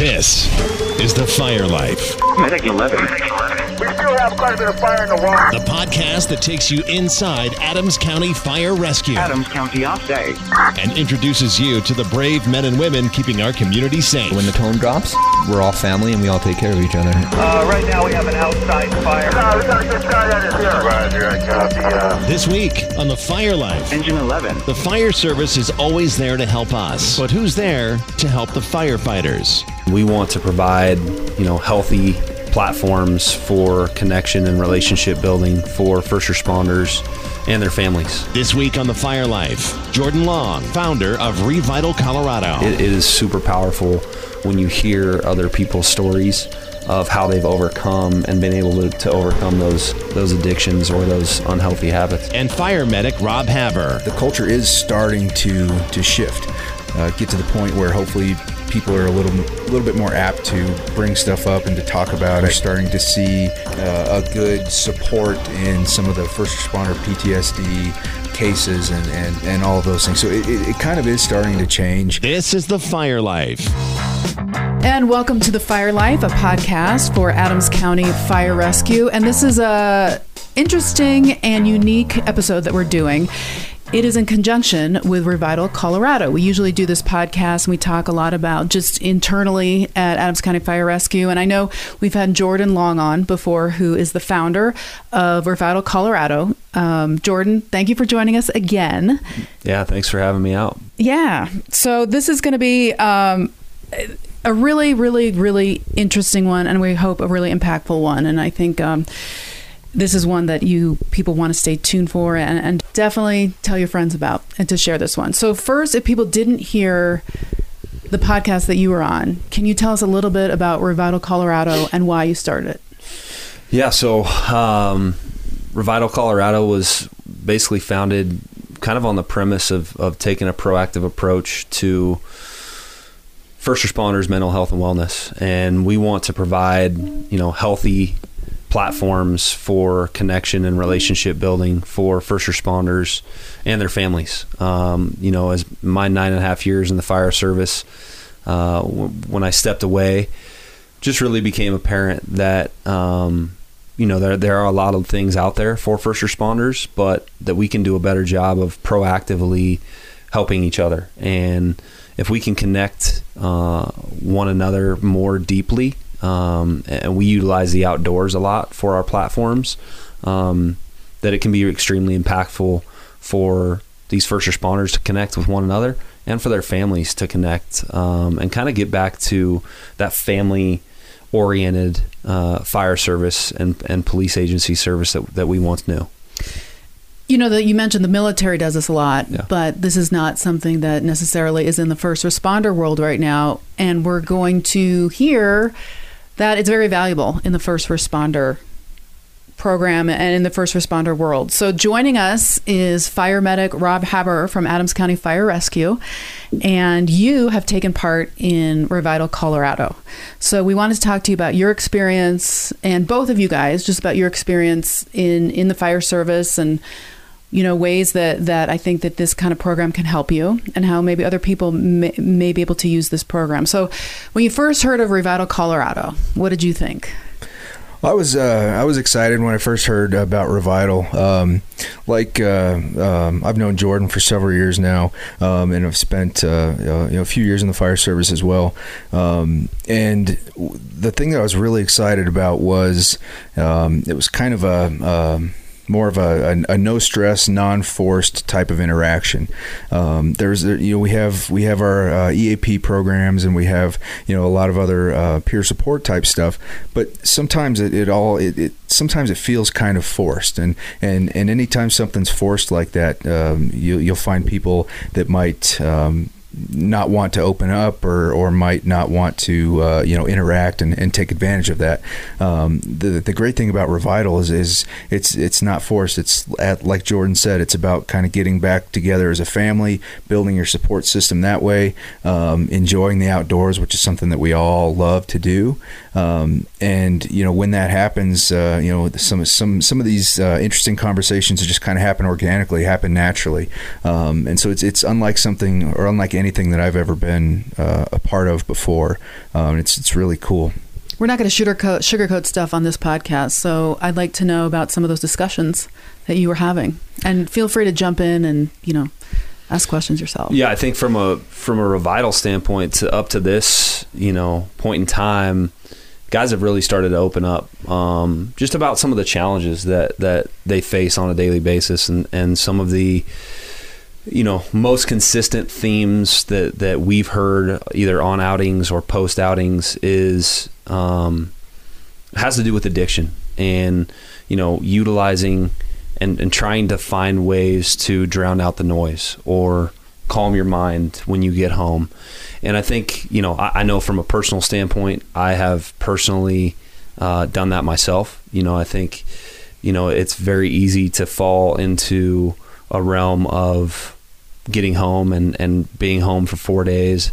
This is The Fire Life, Medic 11. We still have quite a bit of fire in the water. the podcast that takes you inside Adams County Fire Rescue Adams County Off Day. and introduces you to the brave men and women keeping our community safe. When the tone drops, we're all family and we all take care of each other. Uh, right now we have an outside fire. Uh, we got a good guy that is here. Roger, I copy. Uh, This week on The Fire Life, Engine 11. the fire service is always there to help us. But who's there to help the firefighters? We want to provide, you know, healthy platforms for connection and relationship building for first responders and their families. This week on The Fire Life, Jordan Long, founder of Revital Colorado. It, it is super powerful when you hear other people's stories of how they've overcome and been able to, to overcome those those addictions or those unhealthy habits. and fire medic Rob Haver. the culture is starting to to shift, uh, get to the point where hopefully people are a little little bit more apt to bring stuff up and to talk about it. We're starting to see uh, a good support in some of the first responder PTSD cases and, and, and all of those things. So it, it, it kind of is starting to change. This is The Fire Life. And welcome to the Fire Life, a podcast for Adams County Fire Rescue. And this is a interesting and unique episode that we're doing. It is in conjunction with Revital Colorado. We usually do this podcast and we talk a lot about just internally at Adams County Fire Rescue. And I know we've had Jordan Long on before, who is the founder of Revital Colorado. Um, Jordan, thank you for joining us again. Yeah, thanks for having me out. Yeah. So this is going to be um, a really, really, really interesting one, and we hope a really impactful one. And I think um, this is one that you people want to stay tuned for, and, and definitely tell your friends about, and to share this one. So first, if people didn't hear the podcast that you were on, can you tell us a little bit about Revital Colorado and why you started it? Yeah, so um, Revital Colorado was basically founded kind of on the premise of, of taking a proactive approach to first responders' mental health and wellness. And we want to provide, you know, healthy platforms for connection and relationship building for first responders and their families. Um, you know, as my nine and a half years in the fire service, uh, w- when I stepped away, just really became apparent that um, you know there there are a lot of things out there for first responders, but that we can do a better job of proactively helping each other. And if we can connect uh, one another more deeply, um, and we utilize the outdoors a lot for our platforms, um, that it can be extremely impactful for these first responders to connect with one another and for their families to connect um, and kind of get back to that family oriented uh, fire service and, and police agency service that, that we once knew. You know that you mentioned the military does this a lot, Yeah. but this is not something that necessarily is in the first responder world right now. And we're going to hear that it's very valuable in the first responder program and in the first responder world. So joining us is fire medic Rob Haber from Adams County Fire Rescue, and you have taken part in Revital Colorado. So we wanted to talk to you about your experience and both of you guys just about your experience in in the fire service and you know ways that that I think that this kind of program can help you and how maybe other people may, may be able to use this program. So when you first heard of Revital Colorado, what did you think? I was uh, I was excited when I first heard about Revital. Um, like uh, um, I've known Jordan for several years now, um, and I've spent uh, uh, you know a few years in the fire service as well. Um, and the thing that I was really excited about was um, it was kind of a um, more of a, a, a no stress, non forced type of interaction. Um, there's you know we have we have our uh, EAP programs and we have you know a lot of other uh, peer support type stuff, but sometimes it, it all it, it sometimes it feels kind of forced and and and anytime something's forced like that, um, you, you'll find people that might. Um, not want to open up or, or might not want to uh, you know interact and, and take advantage of that. Um, the the great thing about Revital is, is it's it's not forced. It's at, like Jordan said, it's about kind of getting back together as a family, building your support system that way, um, enjoying the outdoors, which is something that we all love to do. Um, and you know when that happens, uh, you know some some some of these uh, interesting conversations just kind of happen organically, happen naturally. Um, and so it's it's unlike something or unlike anything that I've ever been uh, a part of before. Um, it's it's really cool. We're not going to sugarcoat sugarcoat stuff on this podcast, so I'd like to know about some of those discussions that you were having, and feel free to jump in and you know ask questions yourself. Yeah, I think from a from a revital standpoint to up to this, you know, point in time, guys have really started to open up um, just about some of the challenges that that they face on a daily basis, and and some of the you know most consistent themes that that we've heard either on outings or post outings is um, has to do with addiction and you know utilizing and, and trying to find ways to drown out the noise or calm your mind when you get home. And I think you know I, I know from a personal standpoint I have personally uh, done that myself. You know I think you know it's very easy to fall into a realm of getting home and, and being home for four days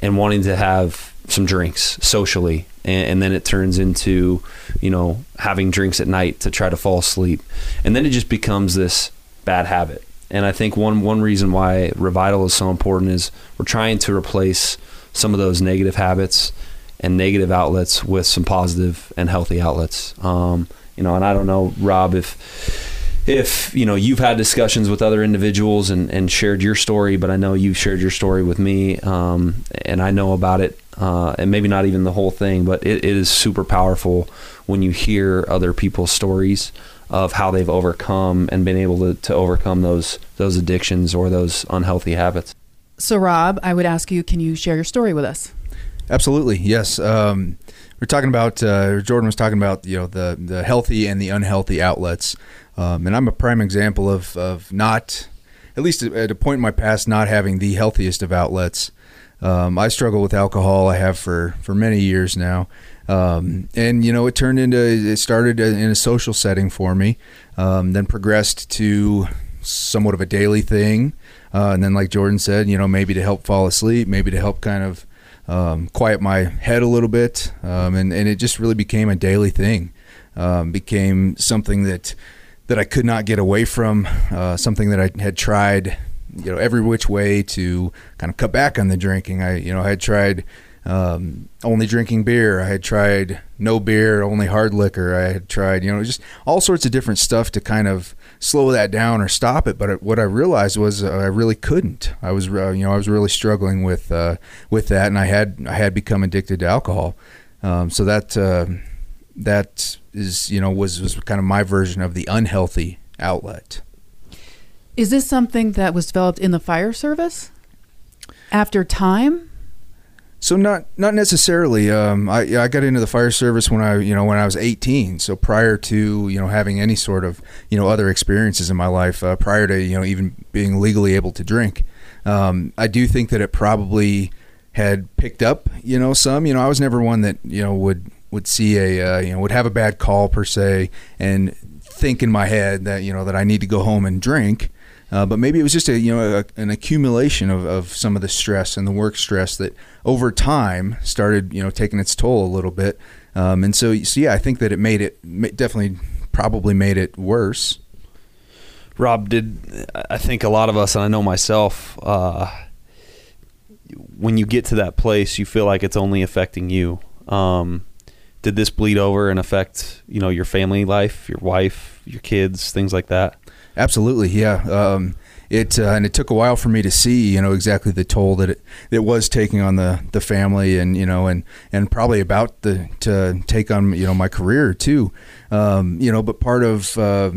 and wanting to have some drinks socially. And, and, then it turns into you know having drinks at night to try to fall asleep. And then it just becomes this bad habit. And I think one one reason why revital is so important is we're trying to replace some of those negative habits and negative outlets with some positive and healthy outlets. Um, you know and I don't know Rob if if you know you've had discussions with other individuals and, and shared your story, but I know you've shared your story with me, um, and I know about it, uh, and maybe not even the whole thing, but it, it is super powerful when you hear other people's stories of how they've overcome and been able to, to overcome those those addictions or those unhealthy habits. So, Rob, I would ask you, can you share your story with us? Absolutely, yes. Um, we're talking about uh, Jordan was talking about you know the the healthy and the unhealthy outlets. Um, and I'm a prime example of, of not, at least at a point in my past, not having the healthiest of outlets. Um, I struggle with alcohol. I have for, for many years now. Um, and, you know, it turned into, it started in a social setting for me, um, then progressed to somewhat of a daily thing. Uh, and then, like Jordan said, you know, maybe to help fall asleep, maybe to help kind of um, quiet my head a little bit. Um, and, and it just really became a daily thing, became something that, that I could not get away from, uh, something that I had tried, you know, every which way to kind of cut back on the drinking. I, you know, I had tried um, only drinking beer. I had tried no beer, only hard liquor. I had tried, you know, just all sorts of different stuff to kind of slow that down or stop it. But what I realized was uh, I really couldn't. I was, uh, you know, I was really struggling with uh, with that, and I had I had become addicted to alcohol. Um, so that uh, that is you know was was kind of my version of the unhealthy outlet. Is this something that was developed in the fire service after time? So not not necessarily. Um, I I got into the fire service when I you know when I was 18. So prior to you know having any sort of you know other experiences in my life, uh, prior to you know even being legally able to drink, um, I do think that it probably had picked up you know some. You know I was never one that you know would would see a uh, you know would have a bad call per se and think in my head that you know that I need to go home and drink. Uh, but maybe it was just a you know a, an accumulation of, of some of the stress and the work stress that over time started you know taking its toll a little bit. Um, and so, so yeah, I think that it made it definitely probably made it worse. Rob, did I think a lot of us, and I know myself, uh, when you get to that place, you feel like it's only affecting you. Um, did this bleed over and affect you know your family life, your wife, your kids, things like that? Absolutely, yeah. Um, it uh, and it took a while for me to see you know exactly the toll that it, it was taking on the the family and you know and and probably about the to take on you know my career too um, you know but part of uh,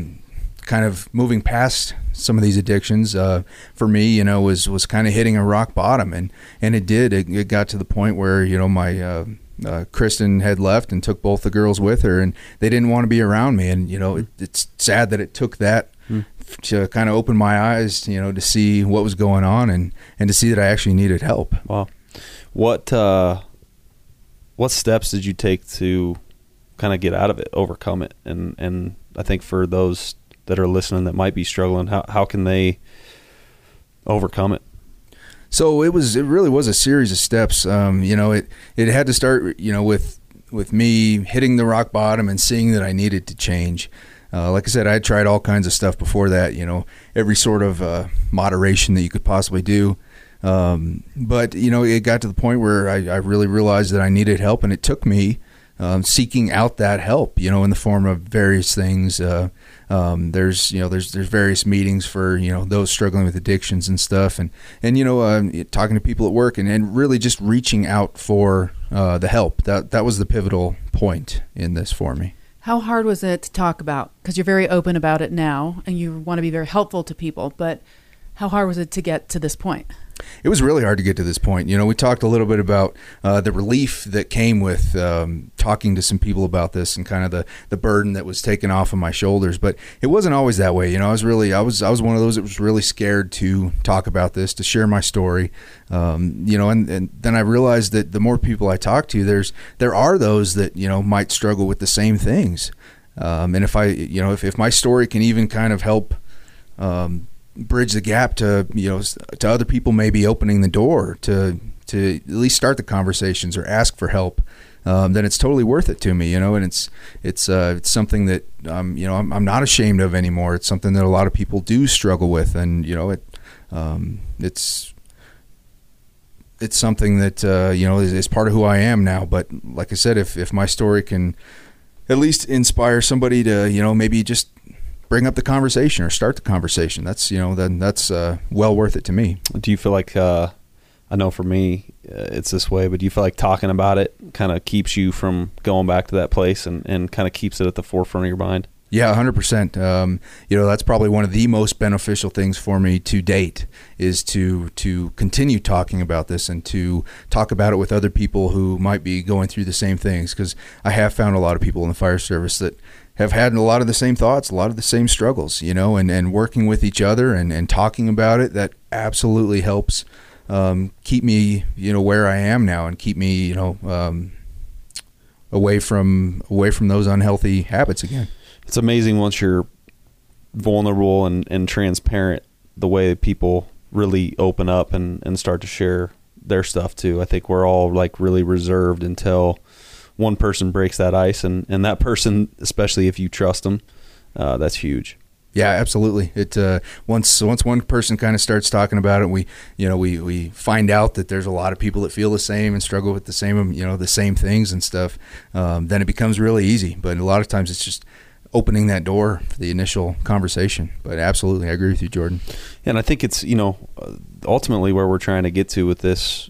kind of moving past some of these addictions uh, for me you know was was kind of hitting a rock bottom and and it did it, it got to the point where you know my uh, uh, Kristen had left and took both the girls with her, and they didn't want to be around me. And you know, it, it's sad that it took that mm. to kind of open my eyes, you know, to see what was going on and and to see that I actually needed help. Wow, what uh, what steps did you take to kind of get out of it, overcome it, and and I think for those that are listening that might be struggling, how how can they overcome it? So it was it really was a series of steps. Um, you know, it it had to start you know with with me hitting the rock bottom and seeing that I needed to change. Uh, like I said, I had tried all kinds of stuff before that. You know, every sort of uh, moderation that you could possibly do. Um, but you know, it got to the point where I, I really realized that I needed help, and it took me um, seeking out that help. You know, in the form of various things. Uh, um, there's you know there's there's various meetings for you know those struggling with addictions and stuff, and and you know uh, talking to people at work, and, and really just reaching out for uh, the help. That that was the pivotal point in this for me. How hard was it to talk about? Because you're very open about it now, and you want to be very helpful to people. But how hard was it to get to this point? It was really hard to get to this point. You know, we talked a little bit about uh, the relief that came with um, talking to some people about this and kind of the, the burden that was taken off of my shoulders. But it wasn't always that way. You know, I was really, I was, I was one of those that was really scared to talk about this, to share my story. Um, you know, and, and then I realized that the more people I talk to, there's, there are those that, you know, might struggle with the same things. Um, and if I, you know, if, if my story can even kind of help, um, bridge the gap to you know to other people maybe opening the door to to at least start the conversations or ask for help um, then it's totally worth it to me you know and it's it's uh, it's something that um, you know I'm, I'm not ashamed of anymore. It's something that a lot of people do struggle with and you know it um, it's it's something that uh, you know is, is part of who I am now. But like I said if if my story can at least inspire somebody to you know maybe just bring up the conversation or start the conversation. That's you know then that's uh, well worth it to me. Do you feel like uh, I know for me uh, it's this way, but do you feel like talking about it kind of keeps you from going back to that place and, and kind of keeps it at the forefront of your mind? Yeah, hundred um, percent. You know, that's probably one of the most beneficial things for me to date is to to continue talking about this and to talk about it with other people who might be going through the same things. Because I have found a lot of people in the fire service that have had a lot of the same thoughts, a lot of the same struggles, you know, and, and working with each other and, and talking about it, that absolutely helps um, keep me, you know, where I am now and keep me, you know, um, away from away from those unhealthy habits again. It's amazing once you're vulnerable and, and transparent the way people really open up and, and start to share their stuff too. I think we're all like really reserved until – one person breaks that ice, and and that person, especially if you trust them, uh, that's huge. Yeah, absolutely. It uh, once once one person kind of starts talking about it, we you know we we find out that there's a lot of people that feel the same and struggle with the same you know the same things and stuff. Um, then it becomes really easy. But a lot of times it's just opening that door for the initial conversation. But absolutely, I agree with you, Jordan. And I think it's you know ultimately where we're trying to get to with this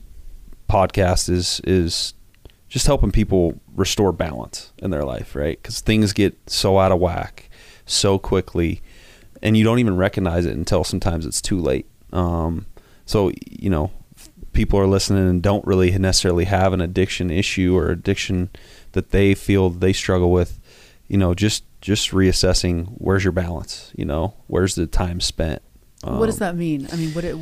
podcast is is just helping people restore balance in their life, right? Because things get so out of whack so quickly, and you don't even recognize it until sometimes it's too late. Um, so you know, people are listening and don't really necessarily have an addiction issue or addiction that they feel they struggle with. You know, just just reassessing where's your balance. You know, where's the time spent. Um, what does um, that mean? I mean, what it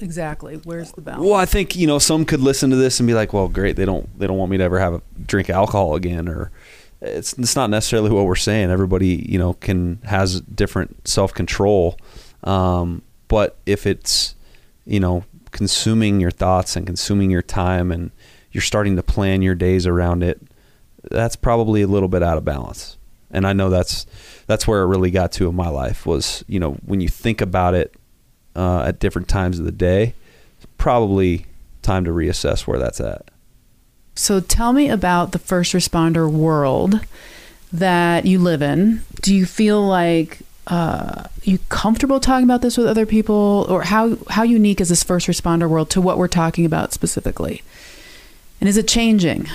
exactly. Where's the balance? Well i think you know some could listen to this and be like well great they don't they don't want me to ever have a drink alcohol again or it's it's not necessarily what we're saying. Everybody you know can has different self-control. Um, but if it's you know consuming your thoughts and consuming your time and you're starting to plan your days around it that's probably a little bit out of balance. And i know that's that's where it really got to in my life was you know when you think about it uh, at different times of the day, probably time to reassess where that's at. So tell me about the first responder world that you live in. Do you feel like uh, you comfortable talking about this with other people, or how how unique is this first responder world to what we're talking about specifically? And is it changing?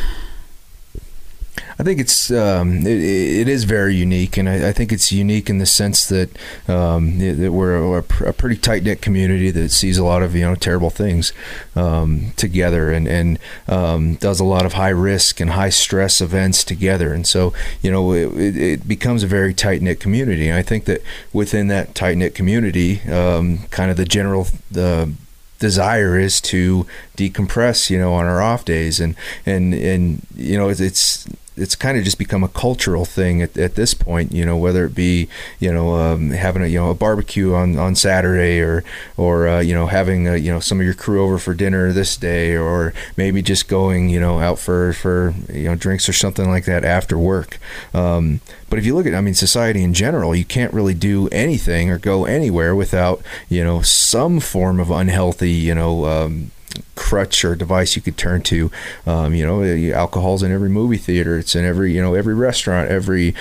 I think it's um, it, it is very unique, and I, I, think it's unique in the sense that, um, that we're a, a pretty tight knit community that sees a lot of you know terrible things um, together, and and um, does a lot of high risk and high stress events together, and so you know it, it becomes a very tight knit community. And I think that within that tight knit community, um, kind of the general the desire is to decompress, you know, on our off days, and and and you know, it's, it's it's kind of just become a cultural thing at, at this point. You know, whether it be you know um, having a you know a barbecue on, on Saturday or or uh, you know having a, you know some of your crew over for dinner this day or maybe just going you know out for for you know drinks or something like that after work. Um, but if you look at I mean society in general, you can't really do anything or go anywhere without you know some form of unhealthy you know. Um, crutch or device you could turn to. Um, you know, alcohol's in every movie theater. It's in every you know every restaurant, every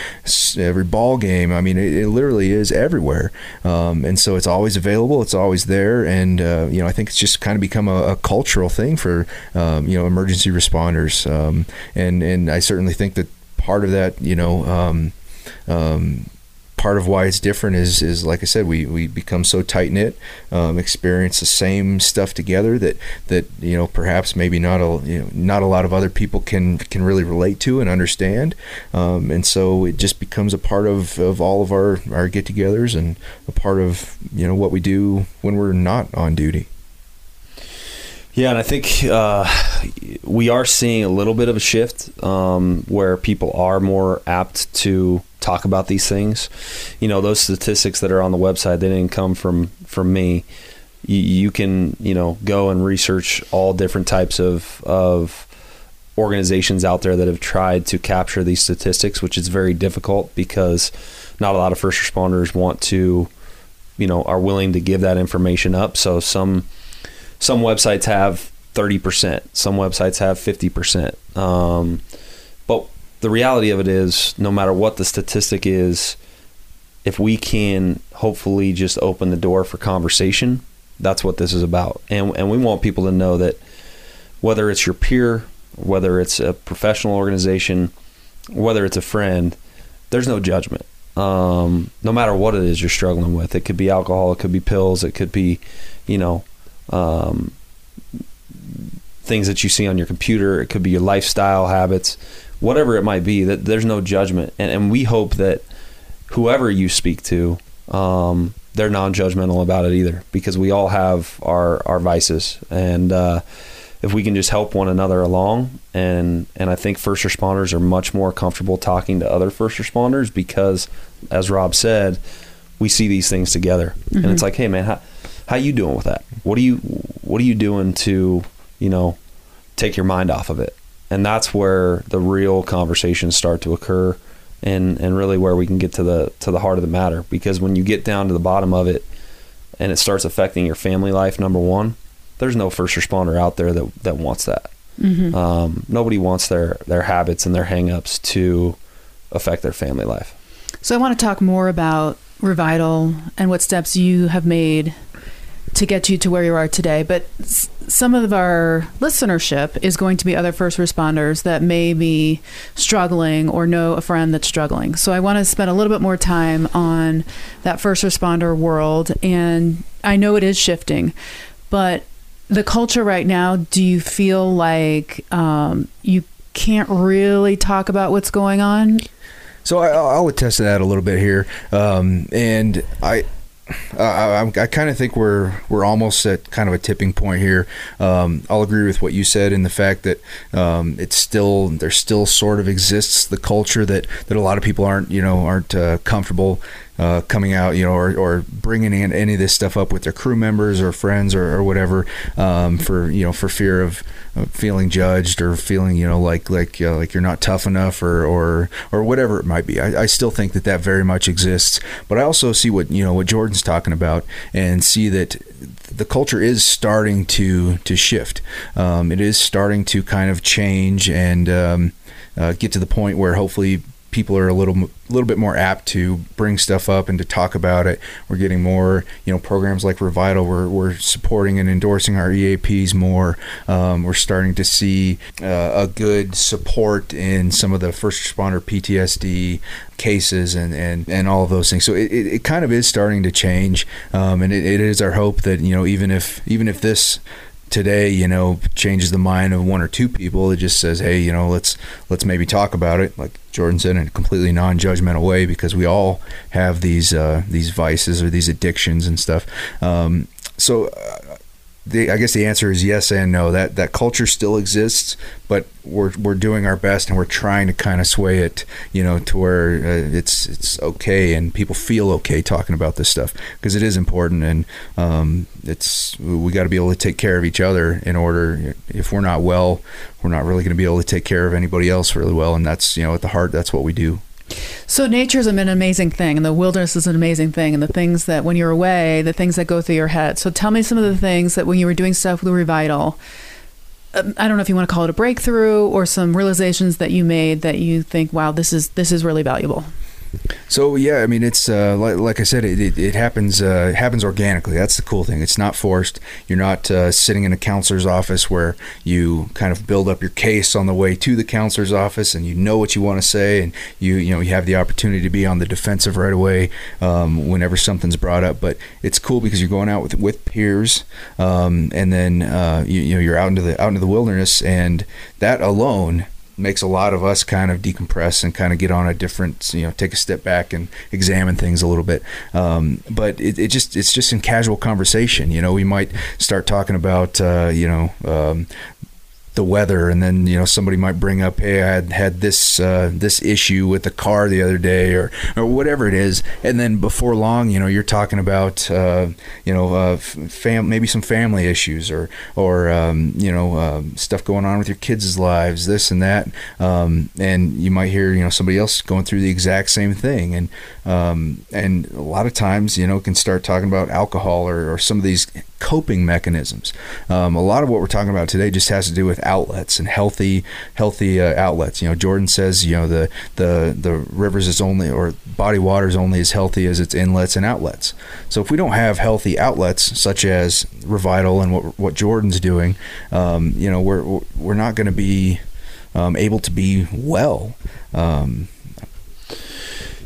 every ball game. I mean, it, it literally is everywhere. Um, and so it's always available. It's always there. And uh, you know, I think it's just kind of become a, a cultural thing for um, you know emergency responders. Um, and and I certainly think that part of that, you know. Um, um, part of why it's different is is like I said, we, we become so tight knit, um, experience the same stuff together that that you know perhaps maybe not a you know not a lot of other people can can really relate to and understand, um, and so it just becomes a part of, of all of our our get-togethers and a part of you know what we do when we're not on duty. Yeah, and I think uh, we are seeing a little bit of a shift um, where people are more apt to talk about these things. You know, those statistics that are on the website they didn't come from from me. You, you can you know go and research all different types of of organizations out there that have tried to capture these statistics, which is very difficult because not a lot of first responders want to, you know, are willing to give that information up. So some some websites have 30%, some websites have 50%. Um, but the reality of it is, no matter what the statistic is, if we can hopefully just open the door for conversation, that's what this is about. And, and we want people to know that whether it's your peer, whether it's a professional organization, whether it's a friend, there's no judgment. Um, no matter what it is you're struggling with, it could be alcohol, it could be pills, it could be, you know, um, things that you see on your computer. It could be your lifestyle habits, whatever it might be. That there's no judgment, and, and we hope that whoever you speak to, um, they're non-judgmental about it either, because we all have our our vices, and uh, if we can just help one another along, and and I think first responders are much more comfortable talking to other first responders because, as Rob said, we see these things together, mm-hmm. and it's like, hey man, how, how you doing with that? What are you what are you doing to, you know, take your mind off of it? And that's where the real conversations start to occur and and really where we can get to the to the heart of the matter because when you get down to the bottom of it and it starts affecting your family life number 1, there's no first responder out there that that wants that. Mm-hmm. Um, nobody wants their their habits and their hangups to affect their family life. So I want to talk more about Revital and what steps you have made to get you to where you are today. But some of our listenership is going to be other first responders that may be struggling or know a friend that's struggling. So I want to spend a little bit more time on that first responder world. And I know it is shifting, but the culture right now, do you feel like um, you can't really talk about what's going on? So I, I'll attest to that a little bit here, um, and I uh, I, I kind of think we're we're almost at kind of a tipping point here. Um, I'll agree with what you said in the fact that um, it's still there still sort of exists the culture that that a lot of people aren't you know aren't uh, comfortable uh, coming out, you know, or, or bringing in any of this stuff up with their crew members or friends or, or whatever, um, for you know, for fear of feeling judged or feeling you know like like uh, like you're not tough enough or or or whatever it might be. I, I still think that that very much exists, but I also see what you know what Jordan's talking about and see that the culture is starting to to shift. Um, it is starting to kind of change and um, uh, get to the point where hopefully people are a little a little bit more apt to bring stuff up and to talk about it. We're getting more, you know, programs like Revital. We're, we're supporting and endorsing our EAPs more. Um, we're starting to see uh, a good support in some of the first responder PTSD cases and, and, and all of those things. So it, it, it kind of is starting to change, um, and it, it is our hope that you know even if even if this today, you know, changes the mind of one or two people. It just says, hey, you know, let's let's maybe talk about it, like Jordan said, in a completely non-judgmental way, because we all have these uh, these vices or these addictions and stuff. Um, so. Uh, the, I guess the answer is yes and no. That that culture still exists, but we're we're doing our best and we're trying to kind of sway it, you know, to where uh, it's it's okay and people feel okay talking about this stuff because it is important and um, it's we got to be able to take care of each other in order. If we're not well, we're not really going to be able to take care of anybody else really well, and that's you know at the heart that's what we do. So nature is an amazing thing, and the wilderness is an amazing thing, and the things that when you're away, the things that go through your head. So tell me some of the things that when you were doing stuff with Revital, um, I don't know if you want to call it a breakthrough or some realizations that you made that you think, wow, this is this is really valuable. So yeah, I mean, it's uh, like, like I said, it, it, it happens uh, happens organically. That's the cool thing. It's not forced. You're not uh, sitting in a counselor's office where you kind of build up your case on the way to the counselor's office, and you know what you want to say, and you you know you have the opportunity to be on the defensive right away um, whenever something's brought up. But it's cool because you're going out with with peers, um, and then uh, you, you know you're out into the out into the wilderness, and that alone makes a lot of us kind of decompress and kind of get on a different, you know, take a step back and examine things a little bit. Um, but it, it, just it's just in casual conversation. You know, we might start talking about, uh, you know, um, the weather, and then you know somebody might bring up, "Hey, I had had this uh, this issue with the car the other day," or or whatever it is, and then before long, you know, you're talking about uh, you know uh, fam- maybe some family issues or or um, you know um, stuff going on with your kids' lives, this and that, um, and you might hear you know somebody else going through the exact same thing, and um, and a lot of times you know can start talking about alcohol or, or some of these coping mechanisms. Um, a lot of what we're talking about today just has to do with outlets and healthy, healthy uh, outlets. You know, Jordan says, you know, the the the rivers is only or body water is only as healthy as its inlets and outlets. So if we don't have healthy outlets such as Revital and what what Jordan's doing, um, you know, we're we're not going to be um, able to be well. Um,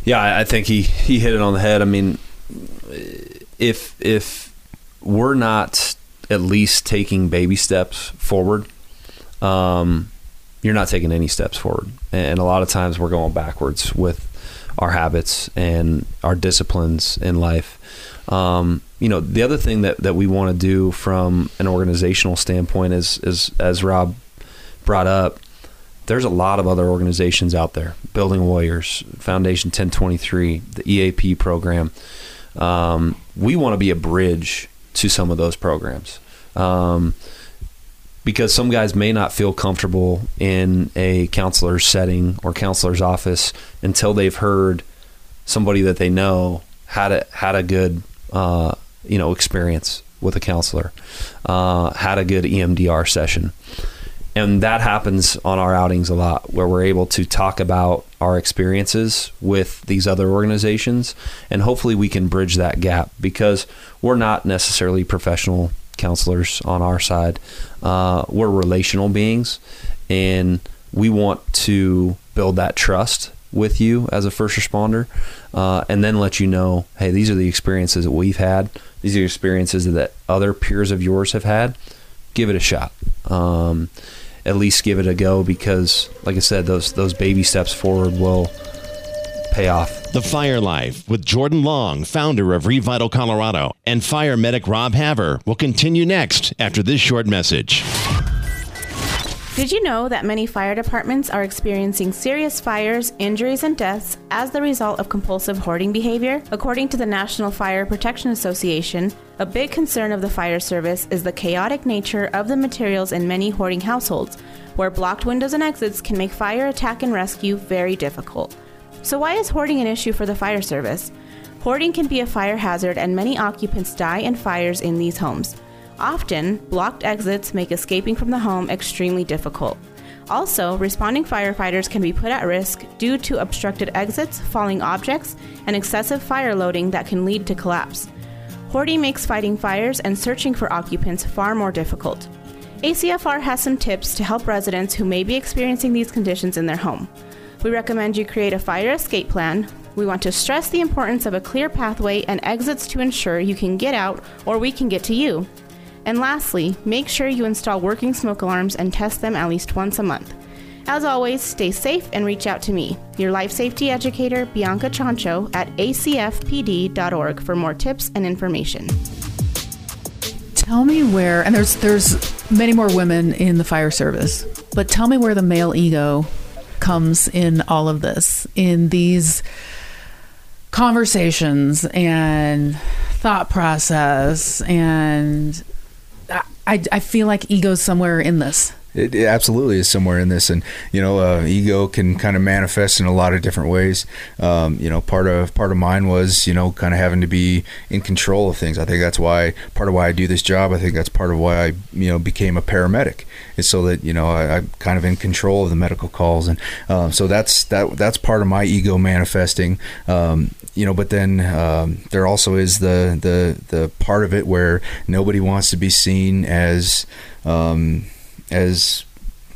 yeah, I think he he hit it on the head. I mean, if if we're not at least taking baby steps forward, um, you're not taking any steps forward. And a lot of times we're going backwards with our habits and our disciplines in life. Um, you know, the other thing that, that we want to do from an organizational standpoint is, is, as Rob brought up, there's a lot of other organizations out there, Building Warriors, Foundation 1023, the EAP program. Um, we want to be a bridge to some of those programs. Um, because some guys may not feel comfortable in a counselor's setting or counselor's office until they've heard somebody that they know had a had a good uh, you know experience with a counselor, uh, had a good EMDR session, and that happens on our outings a lot, where we're able to talk about our experiences with these other organizations, and hopefully we can bridge that gap because we're not necessarily professional counselors on our side. Uh, we're relational beings, and we want to build that trust with you as a first responder, uh, and then let you know, hey, these are the experiences that we've had. These are experiences that other peers of yours have had. Give it a shot. Um, at least give it a go because, like I said, those those baby steps forward will pay off. The Fire Life with Jordan Long, founder of Revital Colorado, and fire medic Rob Haver will continue next after this short message. Did you know that many fire departments are experiencing serious fires, injuries, and deaths as the result of compulsive hoarding behavior? According to the National Fire Protection Association, a big concern of the fire service is the chaotic nature of the materials in many hoarding households, where blocked windows and exits can make fire attack and rescue very difficult. So, why is hoarding an issue for the fire service? Hoarding can be a fire hazard, and many occupants die in fires in these homes. Often, blocked exits make escaping from the home extremely difficult. Also, responding firefighters can be put at risk due to obstructed exits, falling objects, and excessive fire loading that can lead to collapse. Hoarding makes fighting fires and searching for occupants far more difficult. ACFR has some tips to help residents who may be experiencing these conditions in their home. We recommend you create a fire escape plan. We want to stress the importance of a clear pathway and exits to ensure you can get out or we can get to you. And lastly, make sure you install working smoke alarms and test them at least once a month. As always, stay safe and reach out to me, your life safety educator, Bianca Chancho, at acfpd.org for more tips and information. Tell me where, and there's there's many more women in the fire service, but tell me where the male ego comes in all of this, in these conversations and thought process, and I, I feel like ego's somewhere in this. It, it absolutely is somewhere in this, and you know, uh, ego can kind of manifest in a lot of different ways. Um, you know, part of part of mine was you know kind of having to be in control of things. I think that's why part of why I do this job. I think that's part of why I you know became a paramedic is so that you know I, am kind of in control of the medical calls, and um, so that's that that's part of my ego manifesting. Um, you know, but then um, there also is the the the part of it where nobody wants to be seen as um, as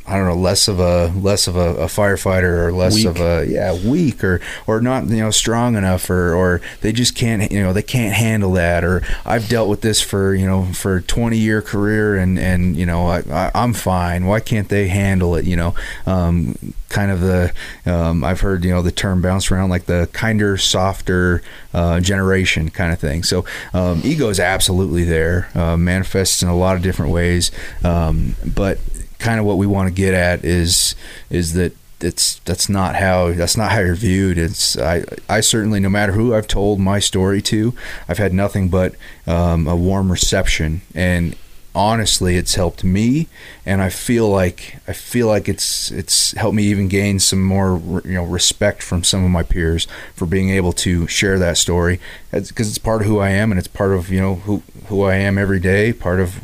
I don't know, less of a less of a, a firefighter or less Weak. of a yeah weak or or not you know strong enough or or they just can't you know they can't handle that or I've dealt with this for you know for a 20 year career and and you know I, I I'm fine. Why can't they handle it you know? Um, kind of the um, I've heard you know the term bounce around like the kinder softer uh, generation kind of thing. So um, ego is absolutely there uh, manifests in a lot of different ways. Um, but kind of what we want to get at is is that it's that's not how that's not how you're viewed. It's I I certainly no matter who I've told my story to, I've had nothing but um, a warm reception. And honestly it's helped me and I feel like I feel like it's it's helped me even gain some more you know respect from some of my peers for being able to share that story. Because it's part of who I am and it's part of you know who who I am every day part of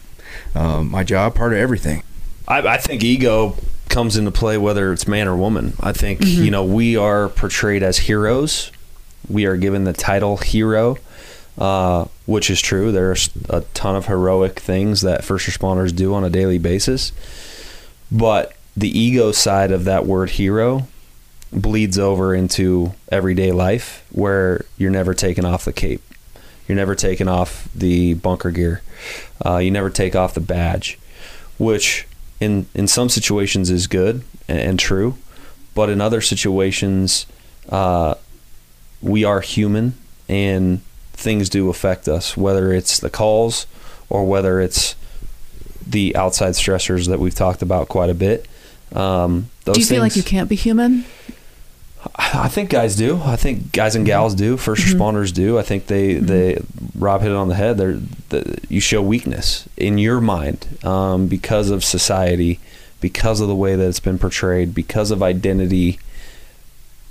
um, my job part of everything I, I think ego comes into play whether it's man or woman. I think you know we are portrayed as heroes. We are given the title hero, uh, which is true. There's a ton of heroic things that first responders do on a daily basis, but the ego side of that word hero bleeds over into everyday life where you're never taking off the cape. You're never taking off the bunker gear. Uh, you never take off the badge, which in in some situations is good and, and true, but in other situations, uh, we are human and things do affect us. Whether it's the calls or whether it's the outside stressors that we've talked about quite a bit. Um, those Do you feel like you can't be human? I think guys do. I think guys and mm-hmm. gals do. 1st mm-hmm. responders do. I think they mm-hmm. they Rob hit it on the head. The, you show weakness in your mind um, because of society, because of the way that it's been portrayed, because of identity.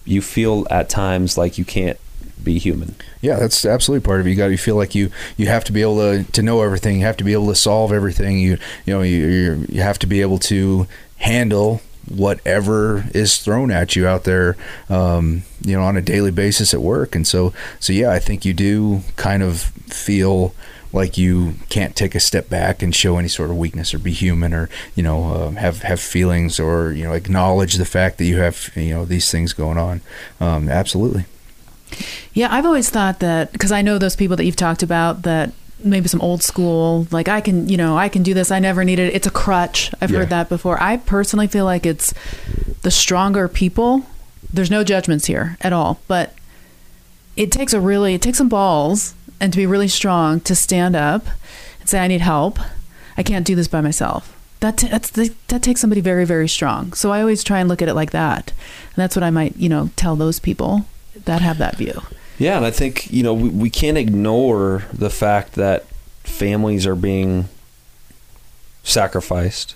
You feel at times like you can't be human. Yeah, that's absolutely part of it. You got to feel like you you have to be able to to know everything. You have to be able to solve everything. You you know you you have to be able to handle whatever is thrown at you out there. Um, you know, on a daily basis at work. And so so yeah, I think you do kind of feel like you can't take a step back and show any sort of weakness or be human or you know uh, have have feelings or you know acknowledge the fact that you have you know these things going on. Um, absolutely. Yeah, I've always thought that because I know those people that you've talked about that maybe some old school like I can, you know, I can do this. I never needed it. It's a crutch. I've Yeah. heard that before. I personally feel like it's the stronger people. There's no judgments here at all, but it takes a really it takes some balls and to be really strong to stand up and say I need help. I can't do this by myself. That t- that's that takes somebody very very strong. So I always try and look at it like that. And that's what I might, you know, tell those people that have that view. Yeah, and I think you know we, we can't ignore the fact that families are being sacrificed.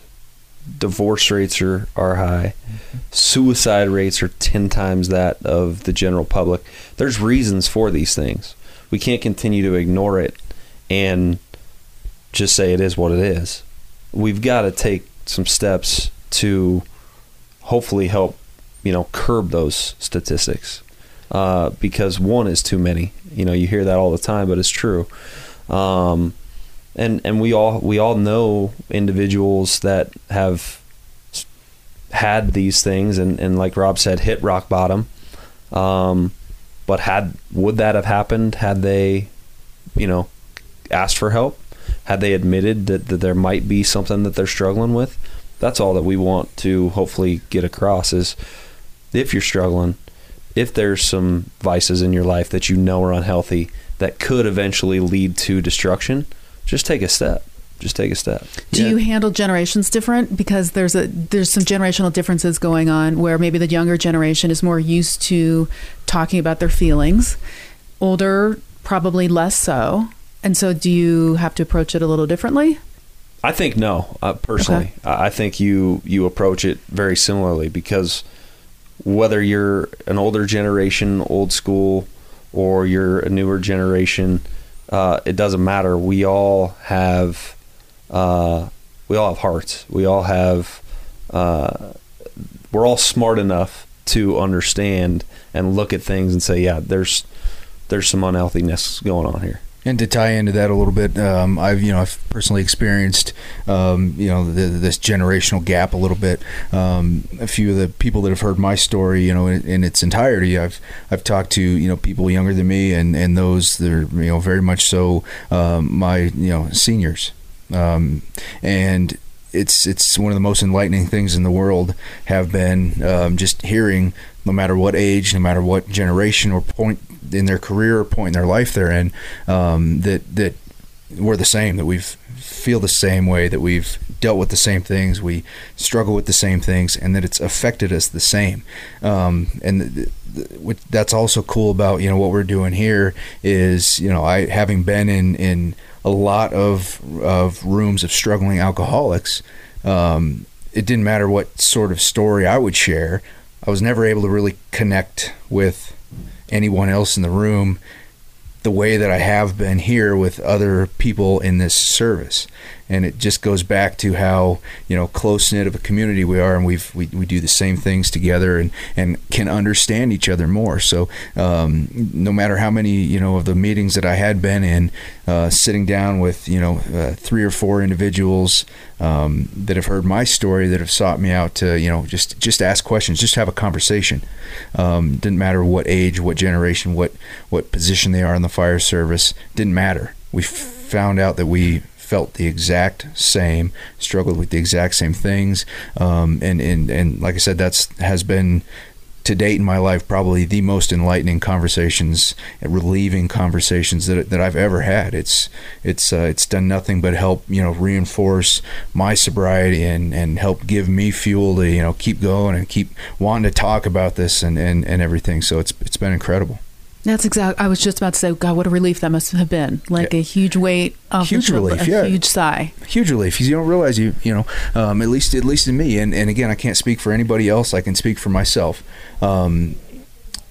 Divorce rates are, are high. Suicide rates are 10 times that of the general public. There's reasons for these things. We can't continue to ignore it and just say it is what it is. We've got to take some steps to hopefully help, you know, curb those statistics uh, because one is too many. You know, you hear that all the time, but it's true. Um, and and we all we all know individuals that have had these things and, and like Rob said, hit rock bottom. Um, but had would that have happened had they, you know, asked for help? Had they admitted that, that there might be something that they're struggling with? That's all that we want to hopefully get across is if you're struggling, if there's some vices in your life that you know are unhealthy that could eventually lead to destruction, just take a step. just take a step. Do Yeah. you handle generations different because there's a there's some generational differences going on where maybe the younger generation is more used to talking about their feelings, older probably less so. And so do you have to approach it a little differently? I think no. Uh, personally, I I think you you approach it very similarly because whether you're an older generation, old school, or you're a newer generation, uh, it doesn't matter. We all have uh, we all have hearts. We all have uh, we're all smart enough to understand and look at things and say, yeah, there's there's some unhealthiness going on here. And to tie into that a little bit, um, I've you know I've personally experienced um, you know the, this generational gap a little bit. Um, a few of the people that have heard my story, you know, in, in its entirety, I've I've talked to you know people younger than me and and those that are you know very much so um, my you know seniors, um, and it's it's one of the most enlightening things in the world have been um, just hearing no matter what age no matter what generation or point in their career point in their life they're in um, that that we're the same that we've feel the same way that we've dealt with the same things we struggle with the same things and that it's affected us the same. Um, and th- th- that's also cool about you know what we're doing here is you know I having been in in a lot of of rooms of struggling alcoholics um, it didn't matter what sort of story I would share I was never able to really connect with anyone else in the room the way that I have been here with other people in this service. And it just goes back to how, you know, close knit of a community we are and we've we, we do the same things together and, and can understand each other more. So um, no matter how many, you know, of the meetings that I had been in, uh, sitting down with, you know, uh, three or four individuals um, that have heard my story that have sought me out to, you know, just just ask questions, just have a conversation. Um, didn't matter what age, what generation, what what position they are in the fire service. Didn't matter. We found out that we felt the exact same, struggled with the exact same things, um, and and and like I said, that's has been to date in my life probably the most enlightening conversations and relieving conversations that, that I've ever had. It's it's uh, it's done nothing but help you know reinforce my sobriety and, and help give me fuel to you know keep going and keep wanting to talk about this and, and, and everything. So it's it's been incredible. That's exact. I was just about to say, God, what a relief that must have been! Like a huge weight off Huge the relief, a yeah. huge sigh. huge relief because you don't realize you you know um, at least at least in me and, and again I can't speak for anybody else I can speak for myself um,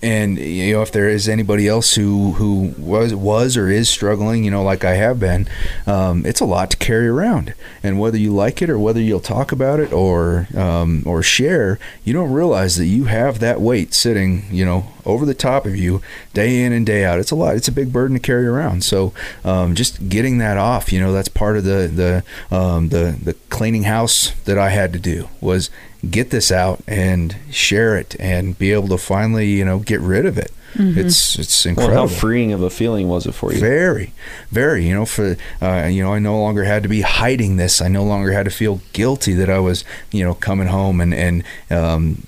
and you know if there is anybody else who who was was or is struggling you know like I have been um, it's a lot to carry around. And whether you like it or whether you'll talk about it or um, or share you don't realize that you have that weight sitting you know over the top of you day in and day out. It's a lot. It's a big burden to carry around. So um, just getting that off you know that's part of the the um, the the cleaning house that I had to do was get this out and share it and be able to finally you know get rid of it it's it's Well, incredible how freeing of a feeling was it for you? very, very. You know, for uh, you know, I no longer had to be hiding this. I no longer had to feel guilty that I was, you know, coming home and and um,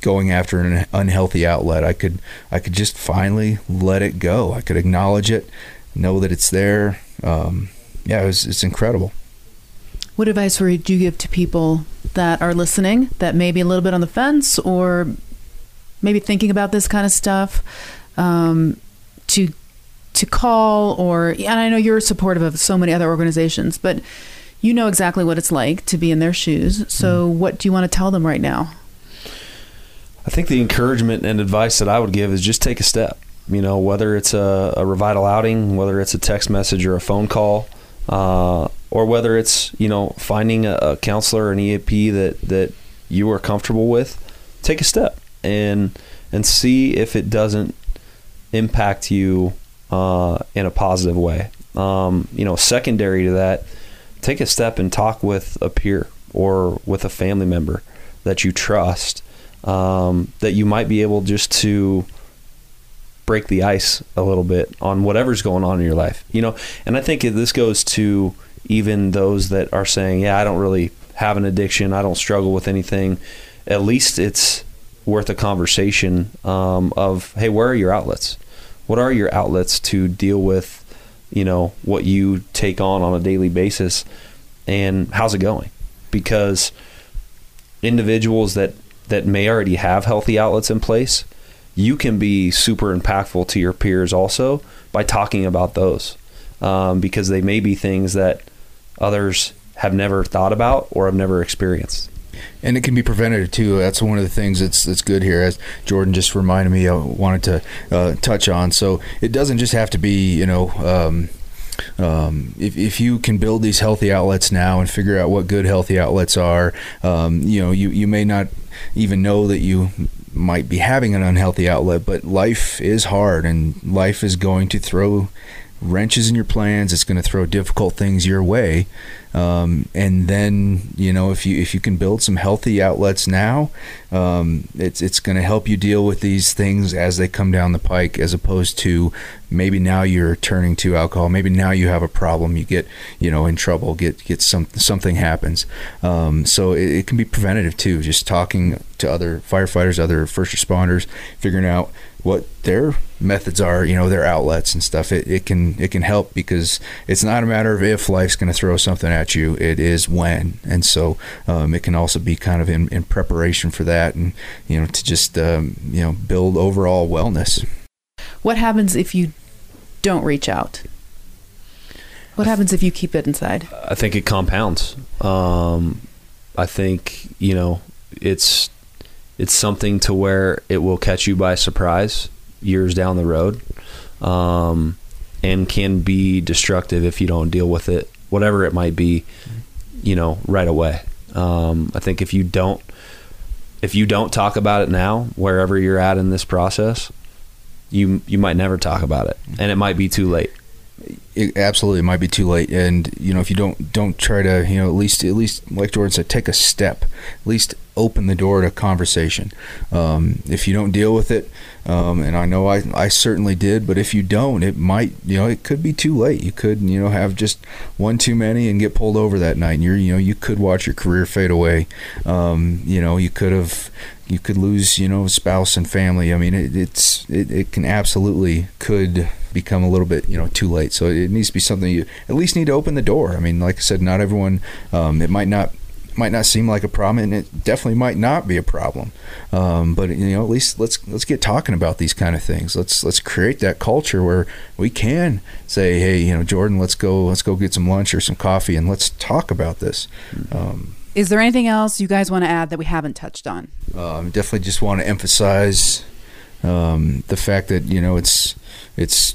going after an unhealthy outlet. I could I could just finally let it go. I could acknowledge it, know that it's there. Um, yeah, it was, it's incredible. What advice would you give to people that are listening that may be a little bit on the fence or maybe thinking about this kind of stuff um, to to call or and I know you're supportive of so many other organizations, but you know exactly what it's like to be in their shoes. So what do you want to tell them right now? I think the encouragement and advice that I would give is just take a step. You know, whether it's a, a revital outing, whether it's a text message or a phone call, uh, or whether it's you know finding a, a counselor, or an EAP that that you are comfortable with, take a step and and see if it doesn't impact you uh, in a positive way. Um, you know, secondary to that, take a step and talk with a peer or with a family member that you trust um, that you might be able just to break the ice a little bit on whatever's going on in your life you know and i think this goes to even those that are saying yeah i don't really have an addiction. I don't struggle with anything. At least it's worth a conversation um, of hey where are your outlets? What are your outlets to deal with you know what you take on on a daily basis? And how's it going? Because individuals that that may already have healthy outlets in place, you can be super impactful to your peers also by talking about those um, because they may be things that others have never thought about or have never experienced. and it can be preventative too. That's one of the things that's that's good here, as Jordan just reminded me. I wanted to uh, touch on. So it doesn't just have to be, you know. Um, um, if, if you can build these healthy outlets now and figure out what good healthy outlets are, um, you know, you, you may not even know that you might be having an unhealthy outlet, but life is hard and life is going to throw wrenches in your plans. It's going to throw difficult things your way. Um, and then you know if you if you can build some healthy outlets now, um, it's it's going to help you deal with these things as they come down the pike, as opposed to maybe now you're turning to alcohol. Maybe now you have a problem. You get you know in trouble. Get get some something happens. Um, so it, it can be preventative too. Just talking to other firefighters, other first responders, figuring out what their methods are, you know, their outlets and stuff. It, it can it can help because it's not a matter of if life's going to throw something at you. It is when, and so um, it can also be kind of in, in preparation for that, and you know, to just um, you know build overall wellness. What happens if you don't reach out? What happens if you keep it inside? I think it compounds. Um, I think you know it's it's something to where it will catch you by surprise years down the road, um, and can be destructive if you don't deal with it, whatever it might be, you know, right away. Um, I think if you don't if you don't talk about it now, wherever you're at in this process, you you might never talk about it, and it might be too late. It absolutely might be too late. And you know if you don't don't try to you know at least at least like jordan said take a step. At least open the door to conversation. Um, if you don't deal with it um, and i know I, I certainly did but if you don't it might you know it could be too late. You could you know have just one too many and get pulled over that night. And you're you know you could watch your career fade away. Um, you know you could have you could lose you know spouse and family. I mean it, it's it, it can absolutely could become a little bit you know too late. So it needs to be something you at least need to open the door. I mean like i said not everyone um, it might not might not seem like a problem and it definitely might not be a problem. Um, but you know at least let's let's get talking about these kind of things. Let's let's create that culture where we can say hey you know jordan let's go let's go get some lunch or some coffee and let's talk about this. Um, Is there anything else you guys want to add that we haven't touched on? um, definitely just want to emphasize um, the fact that you know it's it's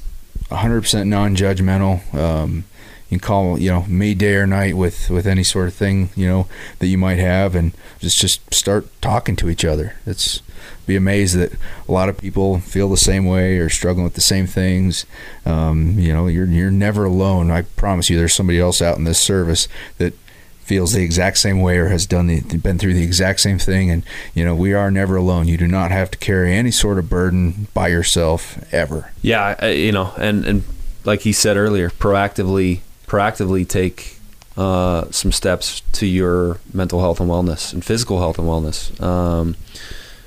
100% non-judgmental. Um, you can call you know me day or night with with any sort of thing you know that you might have, and just just start talking to each other. It's be amazed that a lot of people feel the same way or struggling with the same things. Um, you know, you're you're never alone. I promise you, there's somebody else out in this service that feels the exact same way or has done the been through the exact same thing and you know we are never alone you do not have to carry any sort of burden by yourself ever Yeah, you know, and and like he said earlier, proactively proactively take uh, some steps to your mental health and wellness and physical health and wellness.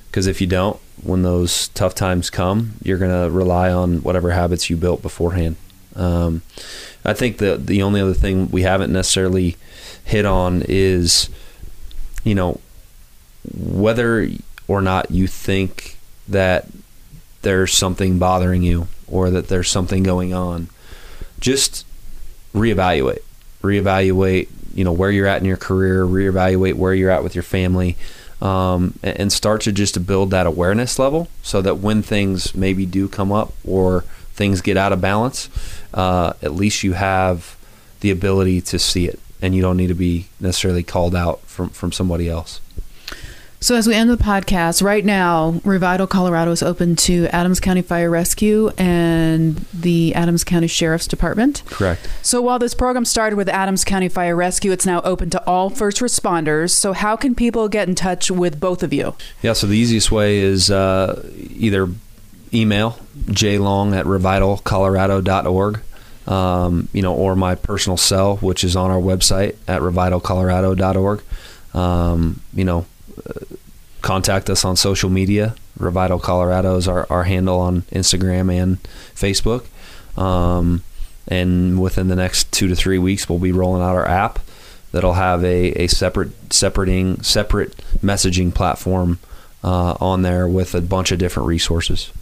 Because if you don't, when those tough times come, you're gonna rely on whatever habits you built beforehand. Um, I think the the only other thing we haven't necessarily hit on is, you know, whether or not you think that there's something bothering you or that there's something going on, just reevaluate. Reevaluate, you know, where you're at in your career, reevaluate where you're at with your family, um, and start to just to build that awareness level so that when things maybe do come up or things get out of balance, uh, at least you have the ability to see it and you don't need to be necessarily called out from, from somebody else. So, as we end the podcast, right now, Revital Colorado is open to Adams County Fire Rescue and the Adams County Sheriff's Department. Correct. So, while this program started with Adams County Fire Rescue, it's now open to all first responders. So, how can people get in touch with both of you? Yeah, so the easiest way is uh, either email jlong at revitalcolorado.org, um, you know, or my personal cell, which is on our website at revitalcolorado.org. Um, you know, uh, contact us on social media. Revital Colorado is our, our handle on Instagram and Facebook. Um, and within the next two to three weeks, we'll be rolling out our app that'll have a, a separate separating separate messaging platform uh, on there with a bunch of different resources.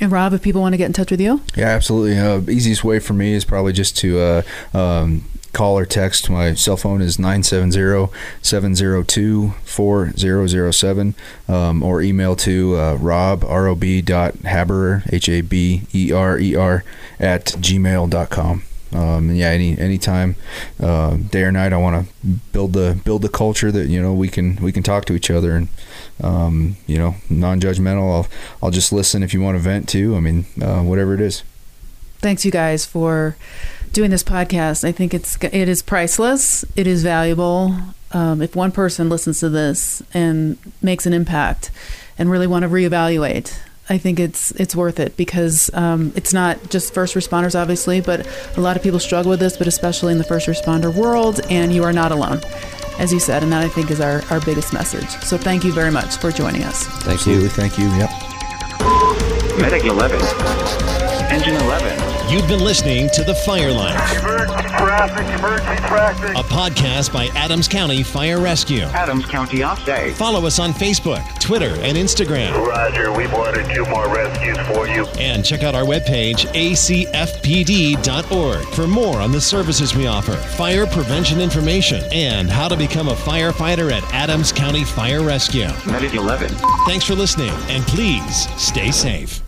And Rob, if people want to get in touch with you, Yeah, absolutely. Uh, easiest way for me is probably just to uh, um, call or text. My cell phone is 970-702-4007 um, or email to uh, rob, R-O-B dot haberer, H-A-B-E-R-E-R at gmail.com. Um, yeah, any anytime, uh, day or night, I want to build the build the culture that you know we can we can talk to each other and um, you know non-judgmental. I'll I'll just listen if you want to vent too. I mean, uh, whatever it is. thanks you guys for doing this podcast. I think it's it is priceless. It is valuable. Um, if one person listens to this and makes an impact and really want to reevaluate, I think it's it's worth it because um, it's not just first responders, obviously, but a lot of people struggle with this, but especially in the first responder world, and you are not alone, as you said, and that I think is our, our biggest message. So thank you very much for joining us. Thank you. Thank you. Yep. Medic 11. Engine 11. You've been listening to The Fire Line, Emergency traffic, emergency traffic. a podcast by Adams County Fire Rescue. Adams County off day. Follow us on Facebook, Twitter, and Instagram. Roger, we've ordered two more rescues for you. And check out our webpage, acfpd.org, for more on the services we offer, fire prevention information, and how to become a firefighter at Adams County Fire Rescue. Medic 11. Thanks for listening, and please stay safe.